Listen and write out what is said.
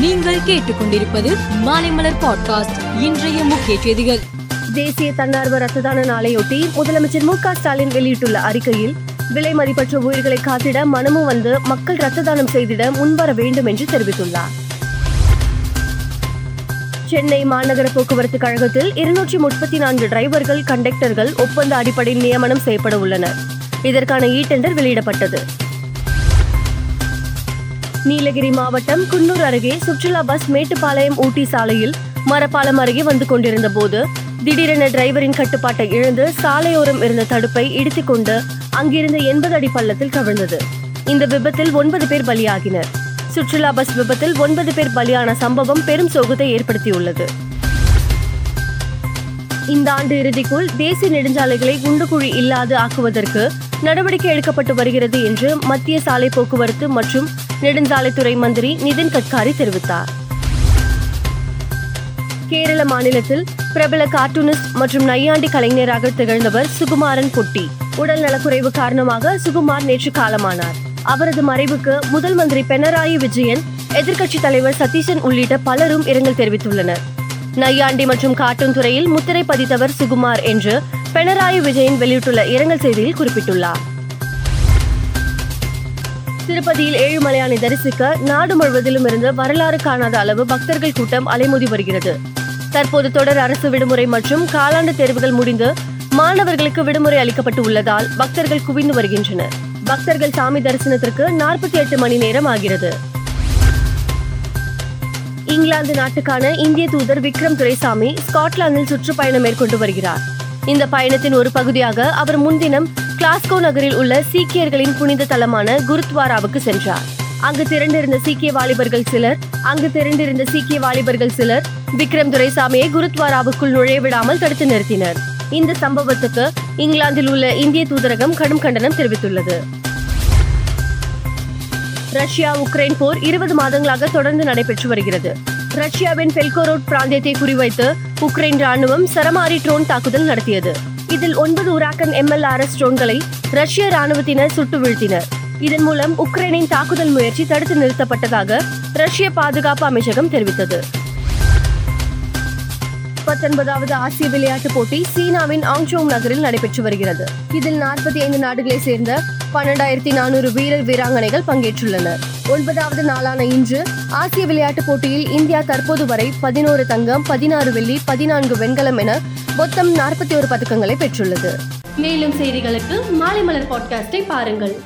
நீங்கள் கேட்டுக்கொண்டிருப்பது மாலைமலர் பாட்காஸ்ட் இன்றைய முக்கிய செய்திகள். தேசிய தன்னார்வ ரத்ததான நாளையொட்டி முதலமைச்சர் மு ஸ்டாலின் வெளியிட்டுள்ள அறிக்கையில் விலை மதிப்பற்ற உயிர்களை காத்திட மனமும் வந்து மக்கள் ரத்த தானம் செய்திட முன்வர வேண்டும் என்று தெரிவித்துள்ளார். சென்னை மாநகர போக்குவரத்து கழகத்தில் இருநூற்றி முப்பத்தி நான்கு டிரைவர்கள் கண்டக்டர்கள் ஒப்பந்த அடிப்படையில் நியமனம் செய்யப்பட உள்ளனர். இதற்கான இ டெண்டர் வெளியிடப்பட்டது. நீலகிரி மாவட்டம் குன்னூர் அருகே சுற்றுலா பஸ் மேட்டுப்பாளையம் ஊட்டி சாலையில் மரப்பாலம் அருகே வந்து கொண்டிருந்த போது திடீரென டிரைவரின் கட்டுப்பாட்டை இழந்து சாலையோரம் இருந்த தடுப்பை இடித்துக் கொண்டு அங்கிருந்த எண்பது அடி பள்ளத்தில் கவிழ்ந்தது. இந்த விபத்தில் ஒன்பது பேர் பலியாகினர். சுற்றுலா பஸ் விபத்தில் ஒன்பது பேர் பலியான சம்பவம் பெரும் சோகத்தை ஏற்படுத்தியுள்ளது. இந்த ஆண்டு இறுதிக்குள் தேசிய நெடுஞ்சாலைகளை குண்டுகுழி இல்லாது ஆக்குவதற்கு நடவடிக்கை எடுக்கப்பட்டு வருகிறது என்று மத்திய சாலை போக்குவரத்து மற்றும் நெடுஞ்சாலைத்துறை மந்திரி நிதின் கட்காரி தெரிவித்தார். கேரள மாநிலத்தில் பிரபல கார்ட்டூனிஸ்ட் மற்றும் நையாண்டி கலைஞராக திகழ்ந்தவர் சுகுமாரன் குட்டி. உடல் நலக்குறைவு காரணமாக சுகுமார் நேற்று காலமானார். அவரது மறைவுக்கு முதல் மந்திரி பினராயி விஜயன் எதிர்க்கட்சித் தலைவர் சதீஷன் உள்ளிட்ட பலரும் இரங்கல் தெரிவித்துள்ளனர். நையாண்டி மற்றும் கார்ட்டூன் துறையில் முத்திரை பதித்தவர் சுகுமார் என்று பினராயி விஜயன் வெளியிட்டுள்ள இரங்கல் செய்தியில் குறிப்பிட்டுள்ளார். திருப்பதியில் ஏழுமலையானை தரிசிக்க நாடு முழுவதிலும் இருந்து வரலாறு காணாத அளவு பக்தர்கள் கூட்டம் அலைமோதி வருகிறது. தற்போது தொடர் அரசு விடுமுறை மற்றும் காலாண்டு தேர்வுகள் முடிந்து மாணவர்களுக்கு விடுமுறை அளிக்கப்பட்டு உள்ளதால் பக்தர்கள் குவிந்து வருகின்றனர். பக்தர்கள் சாமி தரிசனத்திற்கு நாற்பத்தி எட்டு மணி நேரம் ஆகிறது. இங்கிலாந்து நாட்டுக்கான இந்திய தூதர் விக்ரம் துரைசாமி ஸ்காட்லாந்தில் சுற்றுப்பயணம் மேற்கொண்டு வருகிறார். இந்த பயணத்தின் ஒரு பகுதியாக அவர் முன்தினம் கிளாஸ்கோ நகரில் உள்ள சீக்கியர்களின் புனித தலமான குருத்வாராவுக்கு சென்றார். அங்கு திரண்டிருந்த சீக்கிய வாலிபர்கள் சிலர் அங்கு திரண்டிருந்த சீக்கிய வாலிபர்கள் சிலர் விக்ரம் துரைசாமியை குருத்வாராவுக்குள் நுழைய விடாமல் தடுத்து நிறுத்தினர். இந்த சம்பவத்துக்கு இங்கிலாந்தில் உள்ள இந்திய தூதரகம் கடும் கண்டனம் தெரிவித்துள்ளது. ரஷ்யா உக்ரைன் போர் இருபது மாதங்களாக தொடர்ந்து நடைபெற்று வருகிறது. ரஷ்யாவின் பெல்கோரோட் பிராந்தியத்தை குறிவைத்து உக்ரைன் ராணுவம் சரமாரி ட்ரோன் தாக்குதல் நடத்தியது. இதில் ஒன்பது உராக்கன் எம்எல்ஆர்எஸ் ட்ரோன்களை ரஷ்ய ராணுவத்தினர் சுட்டு வீழ்த்தினர். இதன் மூலம் உக்ரைனின் தாக்குதல் முயற்சி தடுத்து நிறுத்தப்பட்டதாக ரஷ்ய பாதுகாப்பு அமைச்சகம் தெரிவித்தது. பத்தொன்பதாவது ஆசிய விளையாட்டுப் போட்டி சீனாவின் ஆங்சோங் நகரில் நடைபெற்று வருகிறது. இதில் நாற்பத்தி ஐந்து நாடுகளைச் சேர்ந்த பன்னெண்டாயிரத்தி நானூறு வீரர் வீராங்கனைகள் பங்கேற்றுள்ளனர். ஒன்பதாவது நாளான இன்று ஆசிய விளையாட்டுப் போட்டியில் இந்தியா தற்போது வரை பதினோரு தங்கம் பதினாறு வெள்ளி பதினான்கு வெண்கலம் என மொத்தம் நாற்பத்தி ஒரு பதக்கங்களை பெற்றுள்ளது. மேலும் செய்திகளுக்கு மாலை மலர் பாட்காஸ்டை பாருங்கள்.